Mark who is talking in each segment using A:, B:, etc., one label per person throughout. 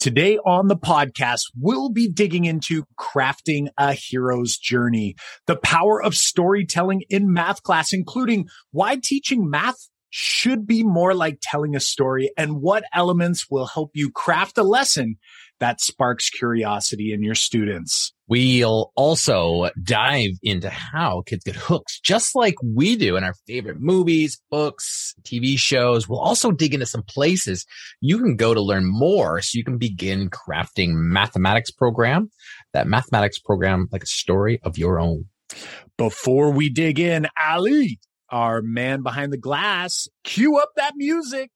A: Today on the podcast, we'll be digging into crafting a hero's journey, the power of storytelling in math class, including why teaching math should be more like telling a story and what elements will help you craft a lesson that sparks curiosity in your students.
B: We'll also dive into how kids get hooked, just like we do in our favorite movies, books, TV shows. We'll also dig into some places you can go to learn more so you can begin crafting mathematics program, that mathematics program like a story of your own.
A: Before we dig in, Ali, our man behind the glass, cue up that music.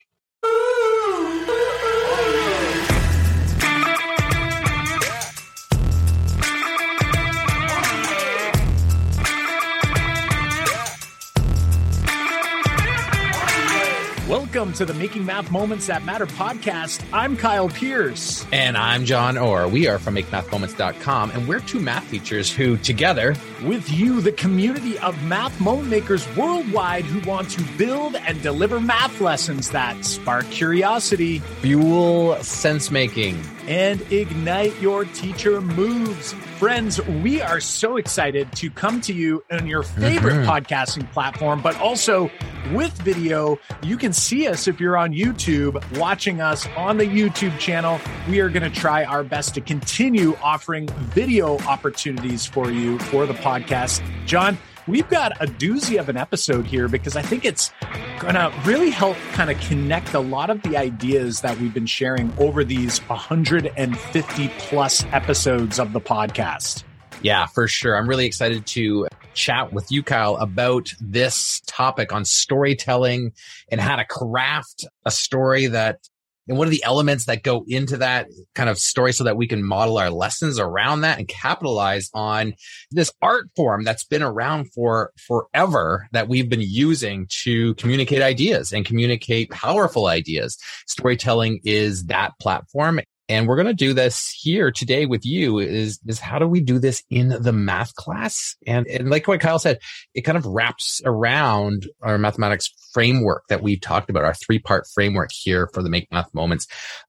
A: Welcome to the Making Math Moments That Matter podcast. I'm Kyle Pearce.
B: And I'm John Orr. We are from MakeMathMoments.com, and we're two math teachers who, together,
A: with you, the community of math moment makers worldwide who want to build and deliver math lessons that spark curiosity,
B: fuel sense making,
A: and ignite your teacher moves. Friends, we are so excited to come to you on your favorite mm-hmm. podcasting platform, but also with video. You can see us if you're on YouTube, watching us on the YouTube channel. We are going to try our best to continue offering video opportunities for you for the podcast. John, we've got a doozy of an episode here because I think it's going to really help kind of connect a lot of the ideas that we've been sharing over these 150 plus episodes of the podcast.
B: Yeah, for sure. I'm really excited to chat with you, Kyle, about this topic on storytelling and how to craft a story that and what are the elements that go into that kind of story so that we can model our lessons around that and capitalize on this art form that's been around for forever that we've been using to communicate ideas and communicate powerful ideas. Storytelling is that platform. And we're going to do this here today with you is, is how do we do this in the math class? And, and like what Kyle said, it kind of wraps around our mathematics framework that we've talked about, our three part framework here for the Make Math Moments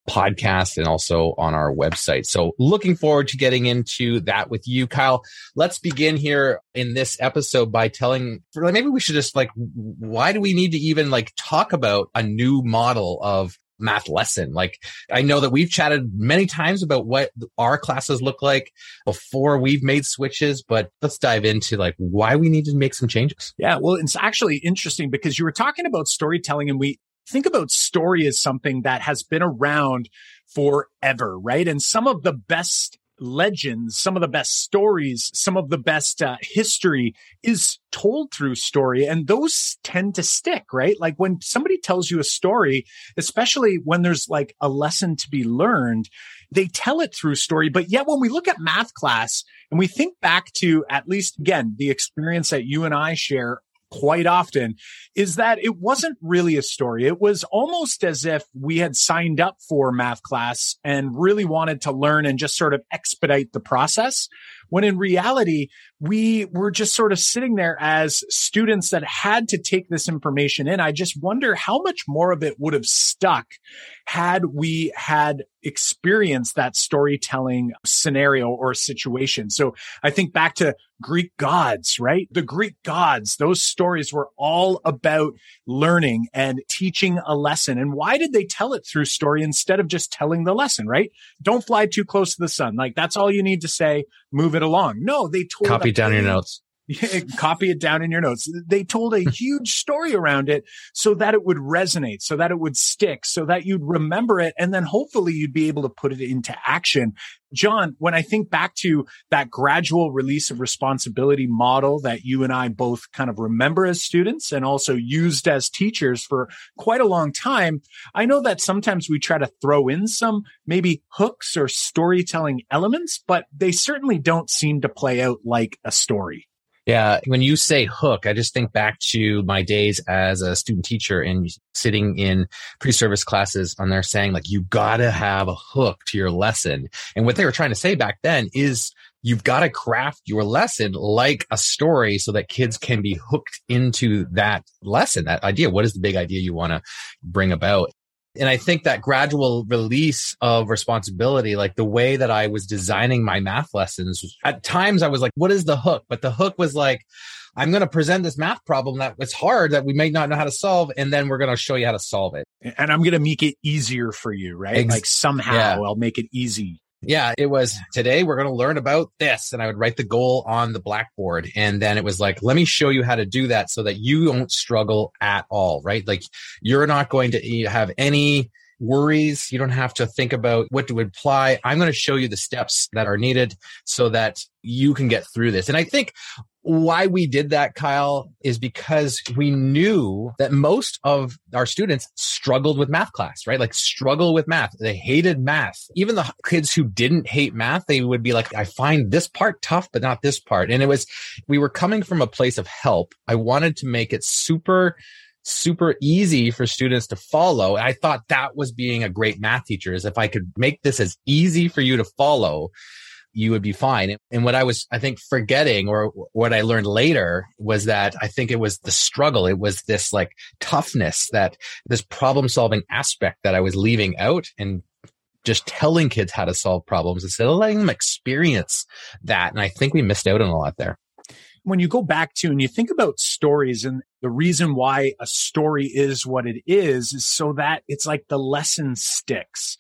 B: podcast and also on our website. So looking forward to getting into that with you, Kyle. Let's begin here in this episode by telling, maybe we should just like, why do we need to even like talk about a new model of math lesson. Like I know that we've chatted many times about what our classes look like before we've made switches, but let's dive into like why we need to make some changes.
A: Yeah. Well, it's actually interesting because you were talking about storytelling and we think about story as something that has been around forever, right? And some of the best legends, some of the best stories, some of the best uh, history is told through story. And those tend to stick, right? Like when somebody tells you a story, especially when there's like a lesson to be learned, they tell it through story. But yet when we look at math class and we think back to at least again, the experience that you and I share quite often is that it wasn't really a story. It was almost as if we had signed up for math class and really wanted to learn and just sort of expedite the process. When in reality, we were just sort of sitting there as students that had to take this information in. I just wonder how much more of it would have stuck had we had experienced that storytelling scenario or situation. So I think back to Greek gods, right? The Greek gods, those stories were all about learning and teaching a lesson. And why did they tell it through story instead of just telling the lesson, right? Don't fly too close to the sun. Like that's all you need to say. Move it along. No, they told
B: copy down your notes.
A: copy it down in your notes. They told a hmm. huge story around it so that it would resonate, so that it would stick, so that you'd remember it. And then hopefully you'd be able to put it into action. John, when I think back to that gradual release of responsibility model that you and I both kind of remember as students and also used as teachers for quite a long time, I know that sometimes we try to throw in some maybe hooks or storytelling elements, but they certainly don't seem to play out like a story.
B: Yeah. When you say hook, I just think back to my days as a student teacher and sitting in pre-service classes and they're saying like, you gotta have a hook to your lesson. And what they were trying to say back then is you've got to craft your lesson like a story so that kids can be hooked into that lesson, that idea. What is the big idea you want to bring about? And I think that gradual release of responsibility, like the way that I was designing my math lessons, at times I was like, what is the hook? But the hook was like, I'm going to present this math problem that was hard that we may not know how to solve. And then we're going to show you how to solve it.
A: And I'm going to make it easier for you, right? Ex- like somehow yeah. I'll make it easy.
B: Yeah, it was today we're going to learn about this. And I would write the goal on the blackboard. And then it was like, let me show you how to do that so that you don't struggle at all, right? Like you're not going to have any worries. You don't have to think about what to apply. I'm going to show you the steps that are needed so that you can get through this. And I think why we did that, Kyle, is because we knew that most of our students struggled with math class, right? Like struggle with math. They hated math. Even the kids who didn't hate math, they would be like, I find this part tough, but not this part. And it was, we were coming from a place of help. I wanted to make it super super easy for students to follow. I thought that was being a great math teacher is if I could make this as easy for you to follow you would be fine. And what I was, I think, forgetting or what I learned later was that I think it was the struggle. It was this like toughness that this problem solving aspect that I was leaving out and just telling kids how to solve problems instead of letting them experience that. And I think we missed out on a lot there.
A: When you go back to and you think about stories and the reason why a story is what it is, is so that it's like the lesson sticks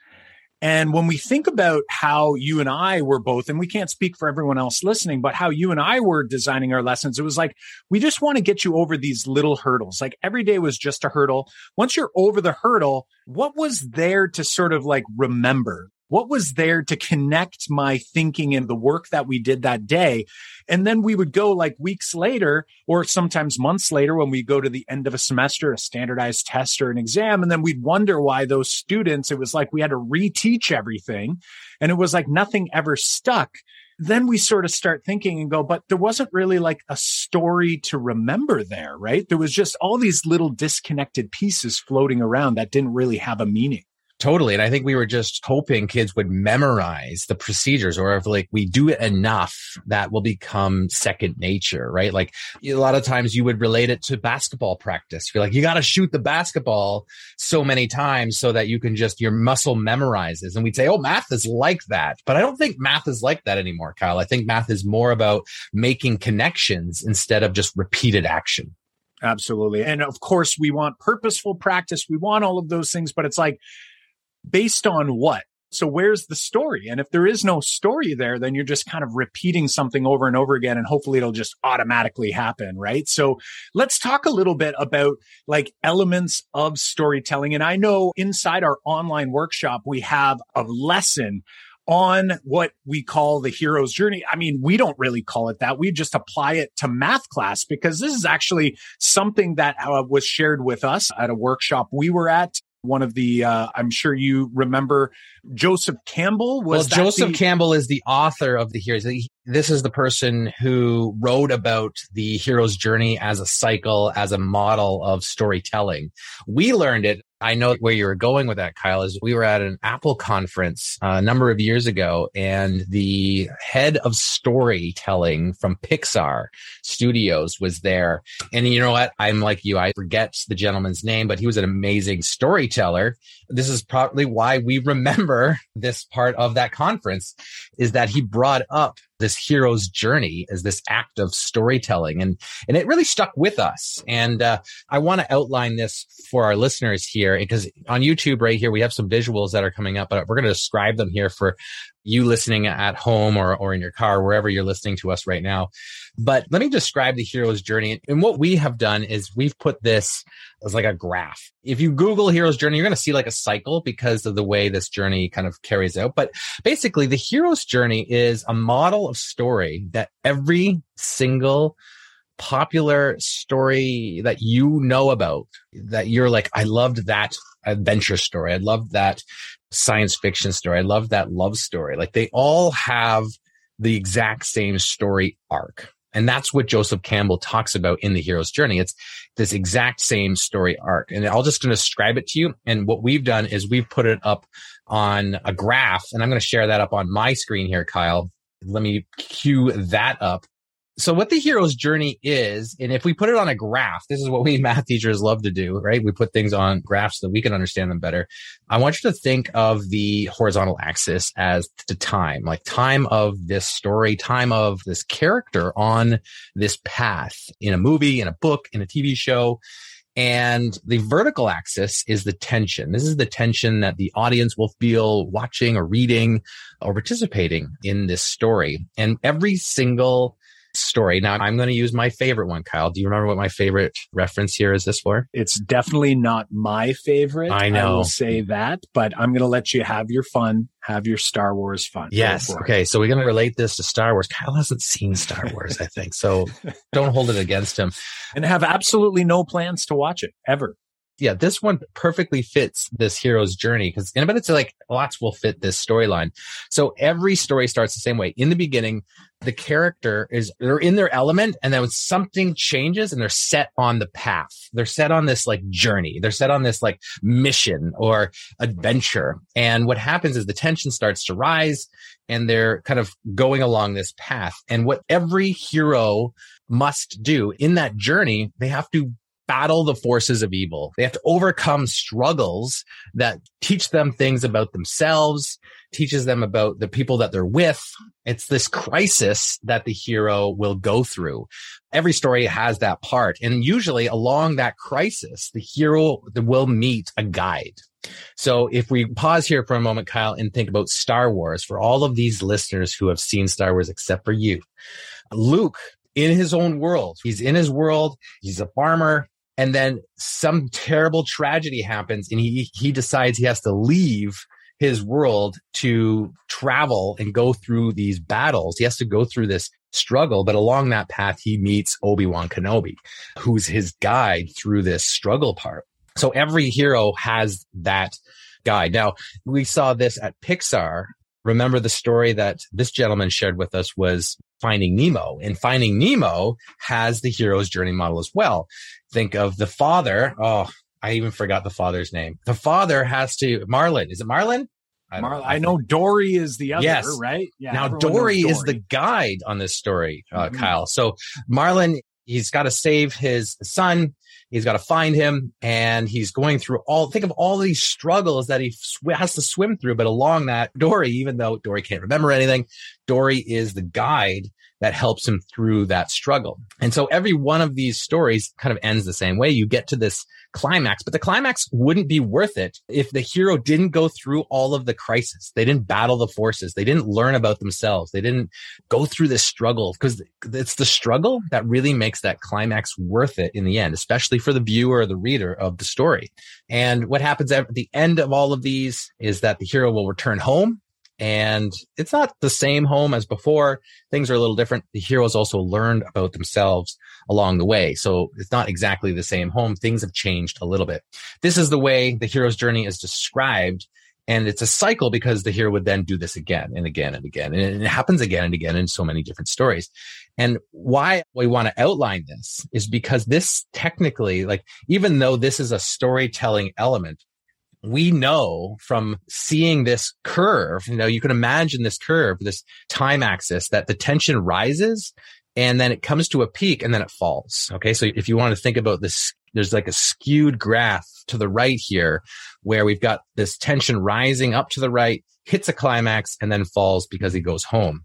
A: and when we think about how you and I were both, and we can't speak for everyone else listening, but how you and I were designing our lessons, it was like, we just want to get you over these little hurdles. Like every day was just a hurdle. Once you're over the hurdle, what was there to sort of like remember? What was there to connect my thinking and the work that we did that day? And then we would go like weeks later or sometimes months later when we go to the end of a semester, a standardized test or an exam. And then we'd wonder why those students, it was like we had to reteach everything and it was like nothing ever stuck. Then we sort of start thinking and go, but there wasn't really like a story to remember there, right? There was just all these little disconnected pieces floating around that didn't really have a meaning.
B: Totally. And I think we were just hoping kids would memorize the procedures or if like we do it enough, that will become second nature, right? Like a lot of times you would relate it to basketball practice. You're like, you got to shoot the basketball so many times so that you can just, your muscle memorizes. And we'd say, oh, math is like that. But I don't think math is like that anymore, Kyle. I think math is more about making connections instead of just repeated action.
A: Absolutely. And of course, we want purposeful practice. We want all of those things, but it's like, based on what? So where's the story? And if there is no story there, then you're just kind of repeating something over and over again and hopefully it'll just automatically happen. Right. So let's talk a little bit about like elements of storytelling. And I know inside our online workshop, we have a lesson on what we call the hero's journey. I mean, we don't really call it that. We just apply it to math class because this is actually something that uh, was shared with us at a workshop we were at one of the uh, i'm sure you remember joseph campbell.
B: Was well joseph the- campbell is the author of the heroes. This is the person who wrote about the hero's journey as a cycle as a model of storytelling. We learned it I know where you were going with that, Kyle, is we were at an Apple conference uh, a number of years ago, and the head of storytelling from Pixar Studios was there. And you know what? I'm like you, I forget the gentleman's name, but he was an amazing storyteller. This is probably why we remember this part of that conference is that he brought up this hero's journey as this act of storytelling. And and it really stuck with us. And uh, i want to outline this for our listeners here because on youtube right here we have some visuals that are coming up but we're going to describe them here for you listening at home or, or in your car, wherever you're listening to us right now. But let me describe the hero's journey. And what we have done is we've put this as like a graph. If you Google hero's journey, you're going to see like a cycle because of the way this journey kind of carries out. But basically the hero's journey is a model of story that every single popular story that you know about that you're like, I loved that adventure story. I loved that science fiction story. I love that love story. Like they all have the exact same story arc. And that's what Joseph Campbell talks about in the hero's journey. It's this exact same story arc. And I'll just going to describe it to you. And what we've done is we've put it up on a graph and I'm going to share that up on my screen here, Kyle. Let me cue that up. So what the hero's journey is, and if we put it on a graph, this is what we math teachers love to do, right? We put things on graphs so that we can understand them better. I want you to think of the horizontal axis as the time, like time of this story, time of this character on this path in a movie, in a book, in a TV show. And the vertical axis is the tension. This is the tension that the audience will feel watching or reading or participating in this story. And every single story. Now I'm going to use my favorite one, Kyle. Do you remember what my favorite reference here is this for?
A: It's definitely not my favorite.
B: I know. I
A: will say that, but I'm going to let you have your fun, have your Star Wars fun.
B: Yes. Okay. So we're going to relate this to Star Wars. Kyle hasn't seen Star Wars, I think. So don't hold it against him.
A: And have absolutely no plans to watch it ever
B: yeah, this one perfectly fits this hero's journey because, in a but it's like lots will fit this storyline. So every story starts the same way. In the beginning, the character is they're in their element, and then something changes, and they're set on the path. They're set on this like journey. They're set on this like mission or adventure. And what happens is the tension starts to rise, and they're kind of going along this path. And what every hero must do in that journey, they have to battle the forces of evil. They have to overcome struggles that teach them things about themselves, teaches them about the people that they're with. It's this crisis that the hero will go through. Every story has that part. And usually along that crisis, the hero will meet a guide. So if we pause here for a moment, Kyle, and think about Star Wars for all of these listeners who have seen Star Wars, except for you, Luke in his own world. He's in his world. He's a farmer and then some terrible tragedy happens and he he decides he has to leave his world to travel and go through these battles. He has to go through this struggle, but along that path, he meets Obi-Wan Kenobi, who's his guide through this struggle part. So every hero has that guide. Now, we saw this at Pixar. Remember the story that this gentleman shared with us was Finding Nemo. And Finding Nemo has the hero's journey model as well. Think of the father. Oh, I even forgot the father's name. The father has to Marlin. Is it Marlin?
A: I, Marlin, I know Dory is the other, yes. right?
B: Yeah. Now Dory, Dory, is the guide on this story, uh, mm-hmm. Kyle. So Marlin, he's got to save his son. He's got to find him and he's going through all, think of all these struggles that he sw- has to swim through. But along that, Dory, even though Dory can't remember anything, Dory is the guide that helps him through that struggle. And so every one of these stories kind of ends the same way. You get to this climax, but the climax wouldn't be worth it if the hero didn't go through all of the crisis. They didn't battle the forces. They didn't learn about themselves. They didn't go through this struggle because it's the struggle that really makes that climax worth it in the end, especially for the viewer or the reader of the story. And what happens at the end of all of these is that the hero will return home and it's not the same home as before. Things are a little different. The heroes also learned about themselves along the way. So it's not exactly the same home. Things have changed a little bit. This is the way the hero's journey is described. And it's a cycle because the hero would then do this again and again and again. And it happens again and again in so many different stories. And why we want to outline this is because this technically, like, even though this is a storytelling element, we know from seeing this curve, you know, you can imagine this curve, this time axis that the tension rises and then it comes to a peak and then it falls. Okay. So if you want to think about this, there's like a skewed graph to the right here where we've got this tension rising up to the right hits a climax and then falls because he goes home.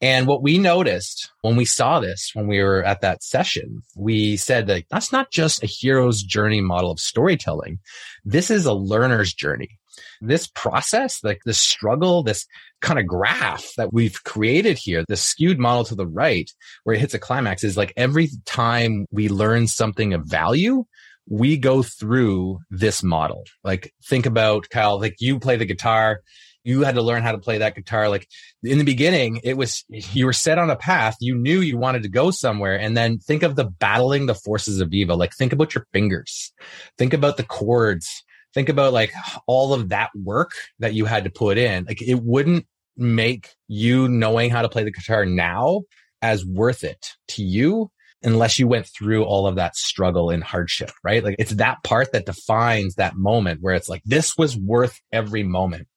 B: And what we noticed when we saw this, when we were at that session, we said that that's not just a hero's journey model of storytelling. This is a learner's journey. This process, like this struggle, this kind of graph that we've created here, the skewed model to the right, where it hits a climax is like every time we learn something of value, we go through this model. Like think about Kyle, like you play the guitar you had to learn how to play that guitar. Like in the beginning, it was, you were set on a path. You knew you wanted to go somewhere. And then think of the battling the forces of evil. Like think about your fingers. Think about the chords. Think about like all of that work that you had to put in. Like it wouldn't make you knowing how to play the guitar now as worth it to you unless you went through all of that struggle and hardship, right? Like it's that part that defines that moment where it's like, this was worth every moment.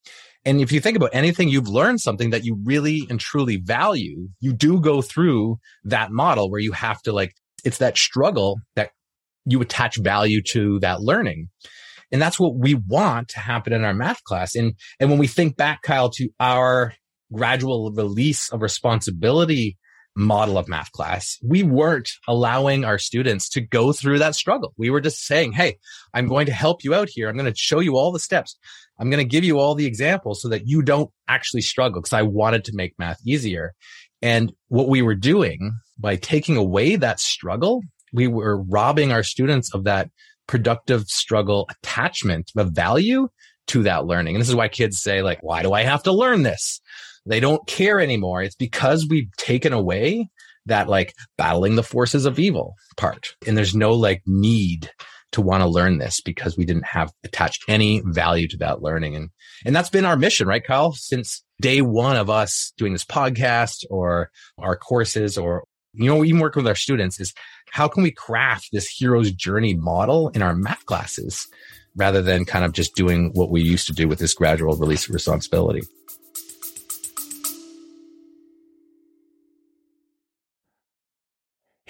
B: And if you think about anything you've learned something that you really and truly value, you do go through that model where you have to like, it's that struggle that you attach value to that learning. And that's what we want to happen in our math class. And, and when we think back, Kyle, to our gradual release of responsibility model of math class, we weren't allowing our students to go through that struggle. We were just saying, Hey, I'm going to help you out here. I'm going to show you all the steps. I'm going to give you all the examples so that you don't actually struggle because I wanted to make math easier. And what we were doing by taking away that struggle, we were robbing our students of that productive struggle attachment of value to that learning. And this is why kids say like, why do I have to learn this? They don't care anymore. It's because we've taken away that like battling the forces of evil part. And there's no like need to want to learn this because we didn't have attached any value to that learning. And, and that's been our mission, right, Kyle? Since day one of us doing this podcast or our courses or, you know, even working with our students is how can we craft this hero's journey model in our math classes rather than kind of just doing what we used to do with this gradual release of responsibility?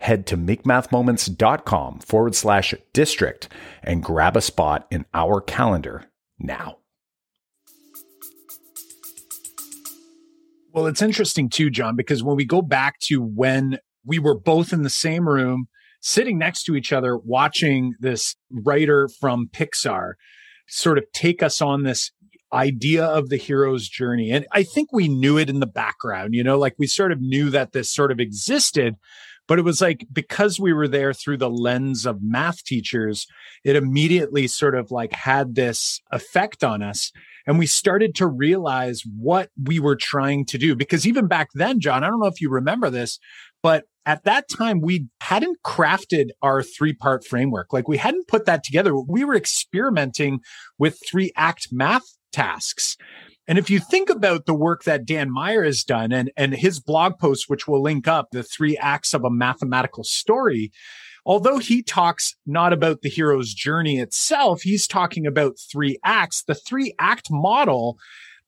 C: head to makemathmoments.com forward slash district and grab a spot in our calendar now.
A: Well, it's interesting too, John, because when we go back to when we were both in the same room, sitting next to each other, watching this writer from Pixar sort of take us on this idea of the hero's journey. And I think we knew it in the background, you know, like we sort of knew that this sort of existed, but it was like because we were there through the lens of math teachers, it immediately sort of like had this effect on us. And we started to realize what we were trying to do. Because even back then, John, I don't know if you remember this, but at that time, we hadn't crafted our three part framework. Like we hadn't put that together. We were experimenting with three act math tasks. And if you think about the work that Dan Meyer has done and, and his blog post, which will link up the three acts of a mathematical story, although he talks not about the hero's journey itself, he's talking about three acts. The three act model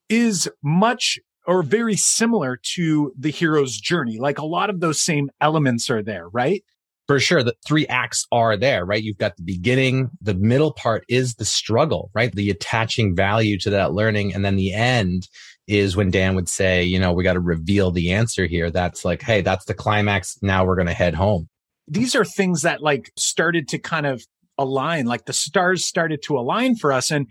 A: is much or very similar to the hero's journey. Like a lot of those same elements are there, right?
B: For sure the three acts are there, right? You've got the beginning, the middle part is the struggle, right? The attaching value to that learning. And then the end is when Dan would say, you know, we got to reveal the answer here. That's like, hey, that's the climax. Now we're going to head home.
A: These are things that like started to kind of align, like the stars started to align for us. And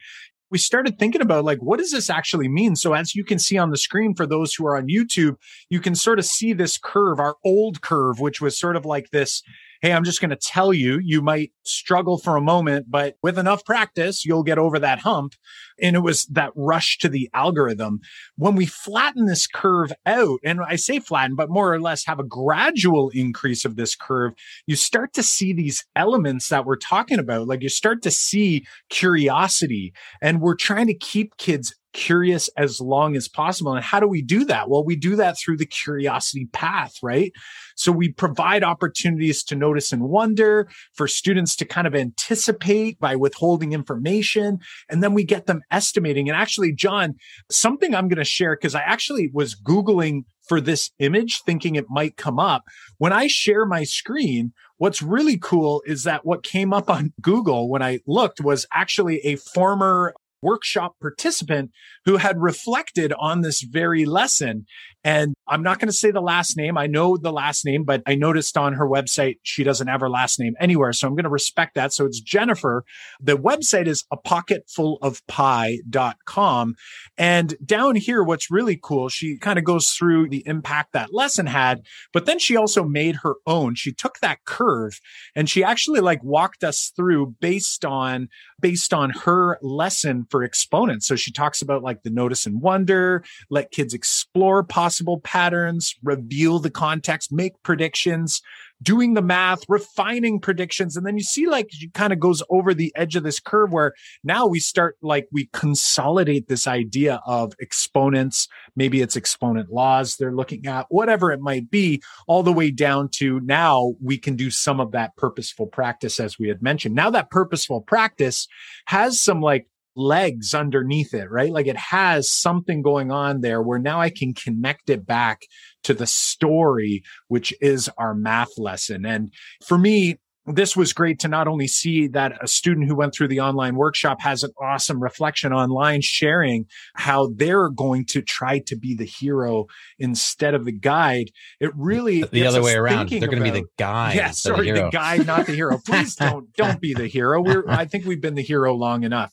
A: we started thinking about like, what does this actually mean? So as you can see on the screen for those who are on YouTube, you can sort of see this curve, our old curve, which was sort of like this Hey, I'm just going to tell you, you might struggle for a moment, but with enough practice, you'll get over that hump. And it was that rush to the algorithm. When we flatten this curve out, and I say flatten, but more or less have a gradual increase of this curve, you start to see these elements that we're talking about. Like you start to see curiosity and we're trying to keep kids curious as long as possible. And how do we do that? Well, we do that through the curiosity path, right? So we provide opportunities to notice and wonder for students to kind of anticipate by withholding information. And then we get them estimating. And actually, John, something I'm going to share because I actually was Googling for this image thinking it might come up. When I share my screen, what's really cool is that what came up on Google when I looked was actually a former workshop participant who had reflected on this very lesson. And I'm not going to say the last name. I know the last name, but I noticed on her website, she doesn't have her last name anywhere. So I'm going to respect that. So it's Jennifer. The website is a pocketfulofpie.com. And down here, what's really cool, she kind of goes through the impact that lesson had, but then she also made her own. She took that curve and she actually like walked us through based on based on her lesson for exponents. So she talks about like the notice and wonder, let kids explore possible patterns, reveal the context, make predictions, doing the math, refining predictions. And then you see like she kind of goes over the edge of this curve where now we start like we consolidate this idea of exponents. Maybe it's exponent laws they're looking at, whatever it might be, all the way down to now we can do some of that purposeful practice as we had mentioned. Now that purposeful practice has some like legs underneath it, right? Like it has something going on there where now I can connect it back to the story, which is our math lesson. And for me, this was great to not only see that a student who went through the online workshop has an awesome reflection online sharing how they're going to try to be the hero instead of the guide. It really
B: the other way around. They're going to be the guide.
A: Yeah, sorry, the, the guide, not the hero. Please don't don't be the hero. We're I think we've been the hero long enough.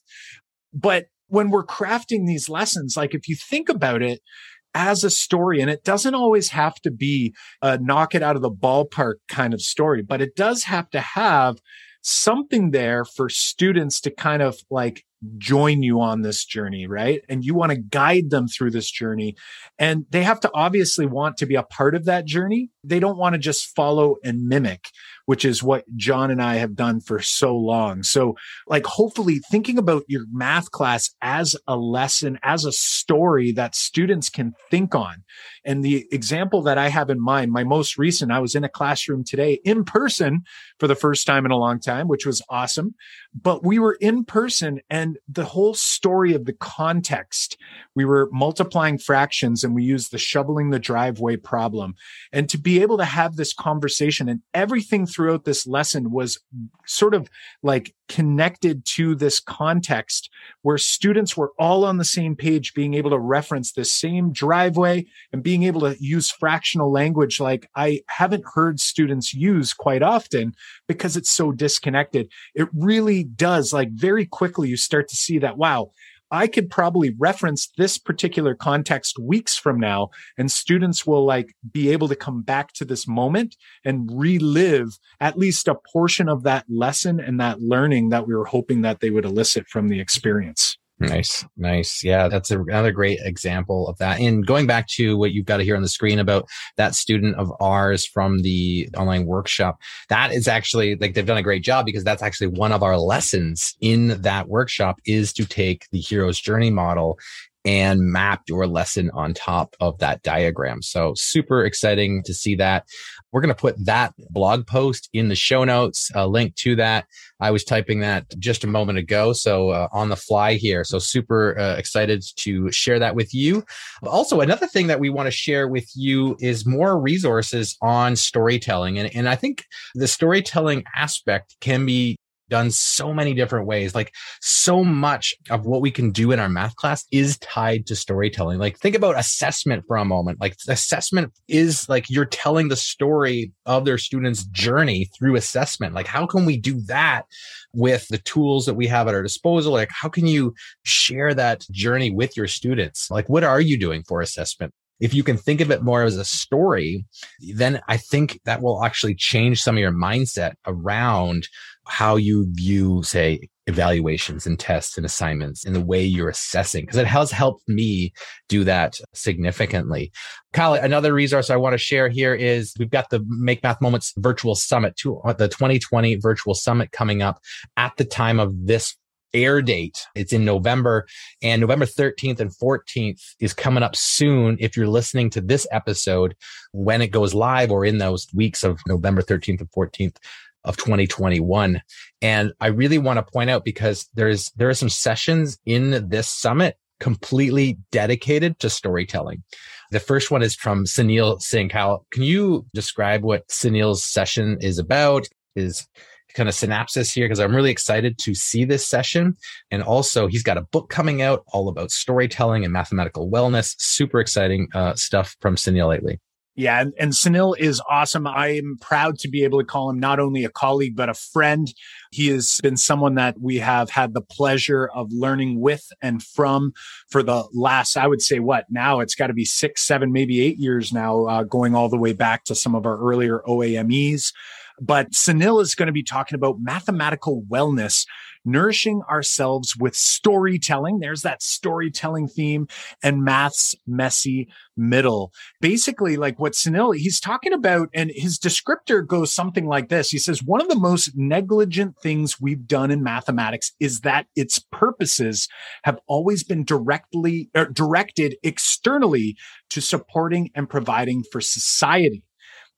A: But when we're crafting these lessons, like if you think about it as a story, and it doesn't always have to be a knock it out of the ballpark kind of story, but it does have to have something there for students to kind of like join you on this journey, right? And you want to guide them through this journey. And they have to obviously want to be a part of that journey. They don't want to just follow and mimic, which is what John and I have done for so long. So, like, hopefully thinking about your math class as a lesson, as a story that students can think on. And the example that I have in mind, my most recent, I was in a classroom today in person for the first time in a long time, which was awesome. But we were in person and the whole story of the context, we were multiplying fractions and we used the shoveling the driveway problem. And to be able to have this conversation and everything throughout this lesson was sort of like connected to this context where students were all on the same page, being able to reference the same driveway and being able to use fractional language like I haven't heard students use quite often because it's so disconnected. It really does like very quickly you start to see that, wow, I could probably reference this particular context weeks from now and students will like be able to come back to this moment and relive at least a portion of that lesson and that learning that we were hoping that they would elicit from the experience.
B: Nice, nice. Yeah, that's another great example of that. And going back to what you've got to hear on the screen about that student of ours from the online workshop, that is actually like they've done a great job because that's actually one of our lessons in that workshop is to take the hero's journey model and map your lesson on top of that diagram. So super exciting to see that. We're going to put that blog post in the show notes, a link to that. I was typing that just a moment ago. So uh, on the fly here. So super uh, excited to share that with you. Also, another thing that we want to share with you is more resources on storytelling. And, and I think the storytelling aspect can be done so many different ways. Like so much of what we can do in our math class is tied to storytelling. Like think about assessment for a moment. Like assessment is like you're telling the story of their students' journey through assessment. Like how can we do that with the tools that we have at our disposal? Like how can you share that journey with your students? Like what are you doing for assessment? If you can think of it more as a story, then I think that will actually change some of your mindset around how you view, say, evaluations and tests and assignments and the way you're assessing, because it has helped me do that significantly. Kyle, another resource I want to share here is we've got the Make Math Moments virtual summit, uh, the 2020 virtual summit coming up at the time of this air date. It's in November and November 13th and 14th is coming up soon. If you're listening to this episode when it goes live or in those weeks of November 13th and 14th, of 2021. And I really want to point out because there's, there are some sessions in this summit completely dedicated to storytelling. The first one is from Sunil Singh. How can you describe what Sunil's session is about? His kind of synopsis here because I'm really excited to see this session. And also, he's got a book coming out all about storytelling and mathematical wellness. Super exciting uh, stuff from Sunil lately.
A: Yeah, and, and Sunil is awesome. I am proud to be able to call him not only a colleague, but a friend. He has been someone that we have had the pleasure of learning with and from for the last, I would say, what now? It's got to be six, seven, maybe eight years now, uh, going all the way back to some of our earlier OAMEs. But Sunil is going to be talking about mathematical wellness nourishing ourselves with storytelling. There's that storytelling theme and math's messy middle. Basically, like what Sunil, he's talking about, and his descriptor goes something like this. He says, one of the most negligent things we've done in mathematics is that its purposes have always been directly er, directed externally to supporting and providing for society.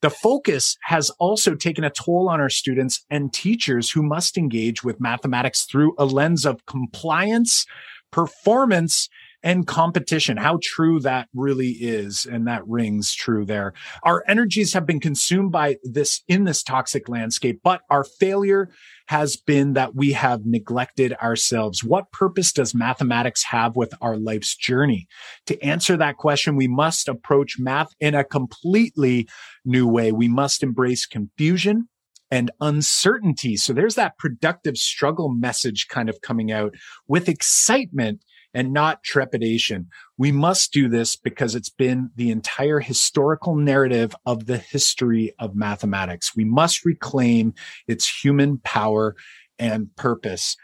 A: The focus has also taken a toll on our students and teachers who must engage with mathematics through a lens of compliance, performance, and competition. How true that really is. And that rings true there. Our energies have been consumed by this in this toxic landscape, but our failure has been that we have neglected ourselves. What purpose does mathematics have with our life's journey? To answer that question, we must approach math in a completely new way. We must embrace confusion and uncertainty. So there's that productive struggle message kind of coming out with excitement and not trepidation. We must do this because it's been the entire historical narrative of the history of mathematics. We must reclaim its human power and purpose.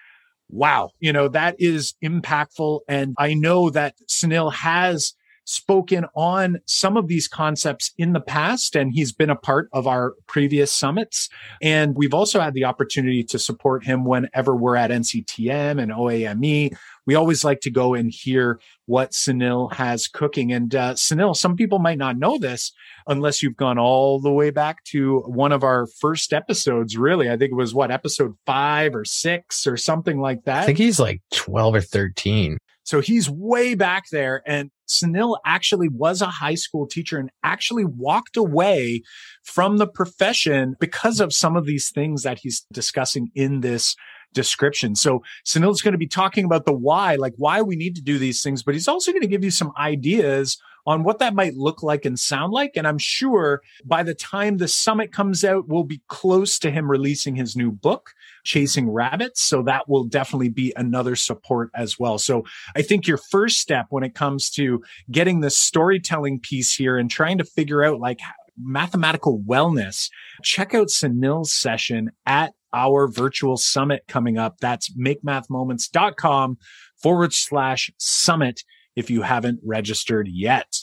A: Wow. You know, that is impactful. And I know that Sunil has spoken on some of these concepts in the past, and he's been a part of our previous summits. And we've also had the opportunity to support him whenever we're at NCTM and OAME we always like to go and hear what Sunil has cooking. And uh, Sunil, some people might not know this unless you've gone all the way back to one of our first episodes. Really, I think it was what episode five or six or something like that.
B: I think he's like twelve or thirteen.
A: So he's way back there. And Sunil actually was a high school teacher and actually walked away from the profession because of some of these things that he's discussing in this description. So Sunil's going to be talking about the why, like why we need to do these things, but he's also going to give you some ideas on what that might look like and sound like. And I'm sure by the time the summit comes out, we'll be close to him releasing his new book, Chasing Rabbits. So that will definitely be another support as well. So I think your first step when it comes to getting the storytelling piece here and trying to figure out like mathematical wellness, check out Sunil's session at our virtual summit coming up. That's makemathmoments.com forward slash summit if you haven't registered yet.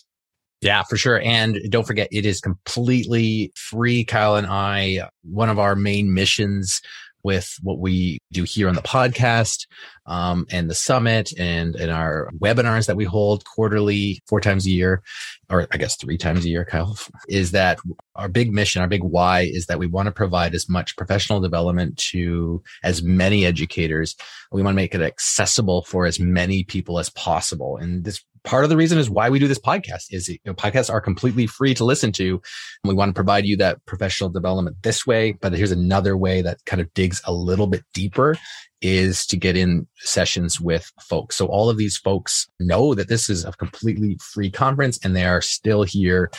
B: Yeah, for sure. And don't forget, it is completely free. Kyle and I, one of our main missions with what we do here on the podcast um, and the summit and and our webinars that we hold quarterly four times a year or i guess three times a year kyle is that our big mission our big why is that we want to provide as much professional development to as many educators. We want to make it accessible for as many people as possible. And this part of the reason is why we do this podcast is you know, podcasts are completely free to listen to. And we want to provide you that professional development this way. But here's another way that kind of digs a little bit deeper is to get in sessions with folks. So all of these folks know that this is a completely free conference and they are still here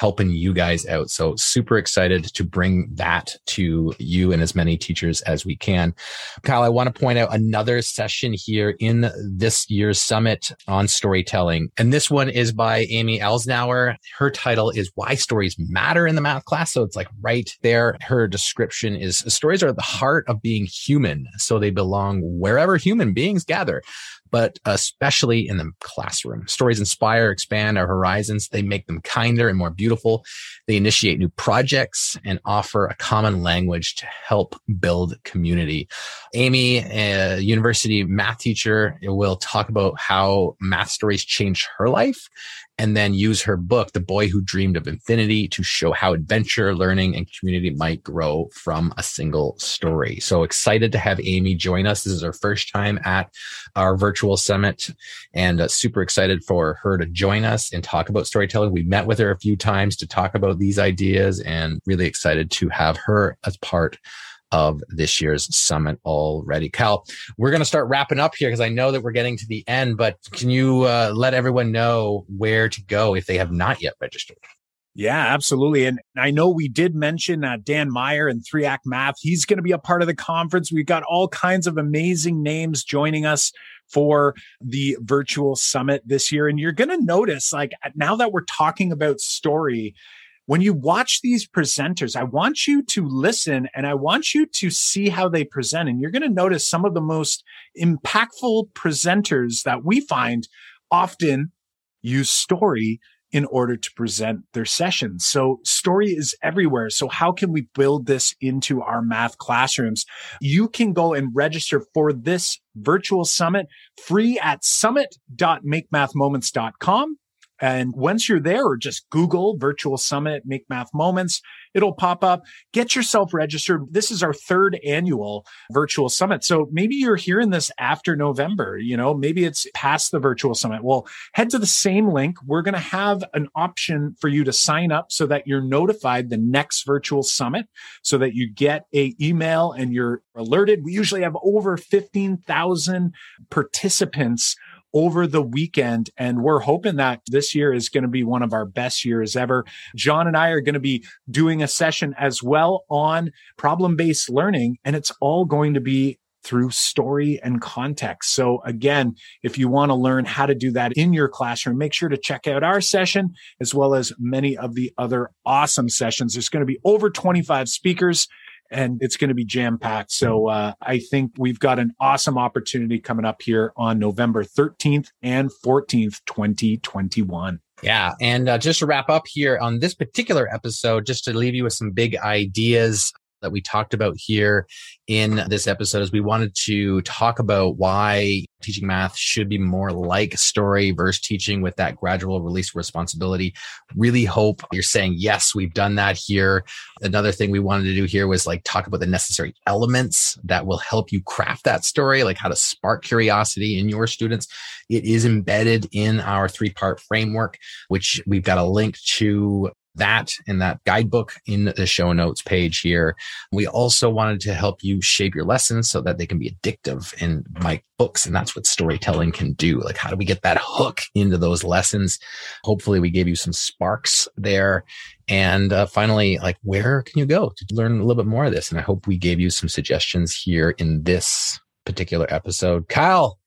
B: helping you guys out. So super excited to bring that to you and as many teachers as we can. Kyle, I want to point out another session here in this year's summit on storytelling. And this one is by Amy Alznauer. Her title is Why Stories Matter in the Math Class. So it's like right there. Her description is stories are the heart of being human. So they belong wherever human beings gather but especially in the classroom. Stories inspire, expand our horizons. They make them kinder and more beautiful. They initiate new projects and offer a common language to help build community. Amy, a university math teacher, will talk about how math stories changed her life and then use her book, The Boy Who Dreamed of Infinity, to show how adventure, learning, and community might grow from a single story. So excited to have Amy join us. This is her first time at our virtual summit and uh, super excited for her to join us and talk about storytelling. We met with her a few times to talk about these ideas and really excited to have her as part of this year's summit already. Cal, we're going to start wrapping up here because I know that we're getting to the end, but can you uh, let everyone know where to go if they have not yet registered?
A: Yeah, absolutely. And I know we did mention Dan Meyer and Three Act Math. He's going to be a part of the conference. We've got all kinds of amazing names joining us for the virtual summit this year. And you're going to notice, like, now that we're talking about story, when you watch these presenters, I want you to listen and I want you to see how they present. And you're going to notice some of the most impactful presenters that we find often use story in order to present their sessions. So story is everywhere. So how can we build this into our math classrooms? You can go and register for this virtual summit free at summit.makemathmoments.com. And once you're there, or just Google virtual summit, make math moments, it'll pop up. Get yourself registered. This is our third annual virtual summit. So maybe you're hearing this after November, you know, maybe it's past the virtual summit. Well, head to the same link. We're going to have an option for you to sign up so that you're notified the next virtual summit so that you get a email and you're alerted. We usually have over 15,000 participants over the weekend. And we're hoping that this year is going to be one of our best years ever. John and I are going to be doing a session as well on problem based learning. And it's all going to be through story and context. So again, if you want to learn how to do that in your classroom, make sure to check out our session as well as many of the other awesome sessions. There's going to be over 25 speakers and it's going to be jam packed. So uh, I think we've got an awesome opportunity coming up here on November 13th and 14th, 2021.
B: Yeah. And uh, just to wrap up here on this particular episode, just to leave you with some big ideas that we talked about here in this episode is we wanted to talk about why teaching math should be more like story versus teaching with that gradual release of responsibility. Really hope you're saying, yes, we've done that here. Another thing we wanted to do here was like talk about the necessary elements that will help you craft that story, like how to spark curiosity in your students. It is embedded in our three part framework, which we've got a link to that in that guidebook in the show notes page here. We also wanted to help you shape your lessons so that they can be addictive in my books. And that's what storytelling can do. Like, how do we get that hook into those lessons? Hopefully we gave you some sparks there. And uh, finally, like, where can you go to learn a little bit more of this? And I hope we gave you some suggestions here in this particular episode. Kyle,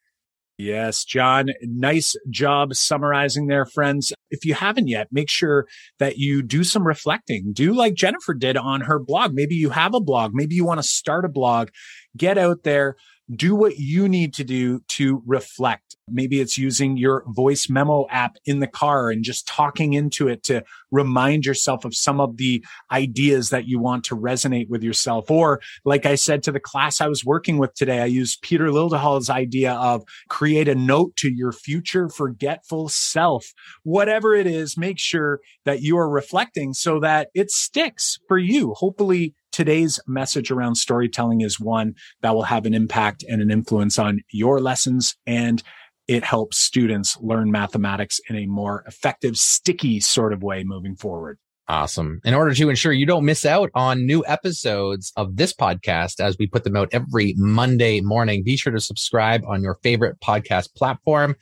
A: Yes, John, nice job summarizing there, friends. If you haven't yet, make sure that you do some reflecting. Do like Jennifer did on her blog. Maybe you have a blog. Maybe you want to start a blog. Get out there, do what you need to do to reflect. Maybe it's using your voice memo app in the car and just talking into it to remind yourself of some of the ideas that you want to resonate with yourself. Or like I said to the class I was working with today, I used Peter Liljedahl's idea of create a note to your future forgetful self. Whatever it is, make sure that you are reflecting so that it sticks for you. Hopefully today's message around storytelling is one that will have an impact and an influence on your lessons and it helps students learn mathematics in a more effective, sticky sort of way moving forward.
B: Awesome. In order to ensure you don't miss out on new episodes of this podcast as we put them out every Monday morning, be sure to subscribe on your favorite podcast platform.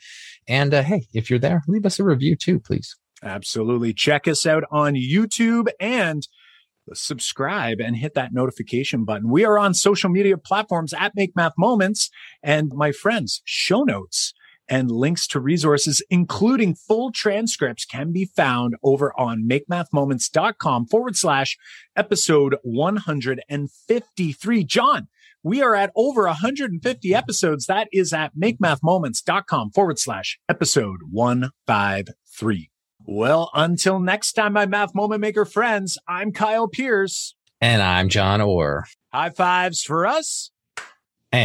B: And uh, hey, if you're there, leave us a review too, please.
A: Absolutely. Check us out on YouTube and subscribe and hit that notification button. We are on social media platforms at Make Math Moments and my friends, show notes and links to resources, including full transcripts can be found over on makemathmoments.com forward slash episode 153. John, we are at over 150 episodes. That is at makemathmoments.com forward slash episode 153. Well, until next time, my math moment maker friends, I'm Kyle Pearce.
B: And I'm John Orr.
A: High fives for us.
B: And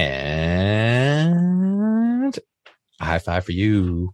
B: high five for you.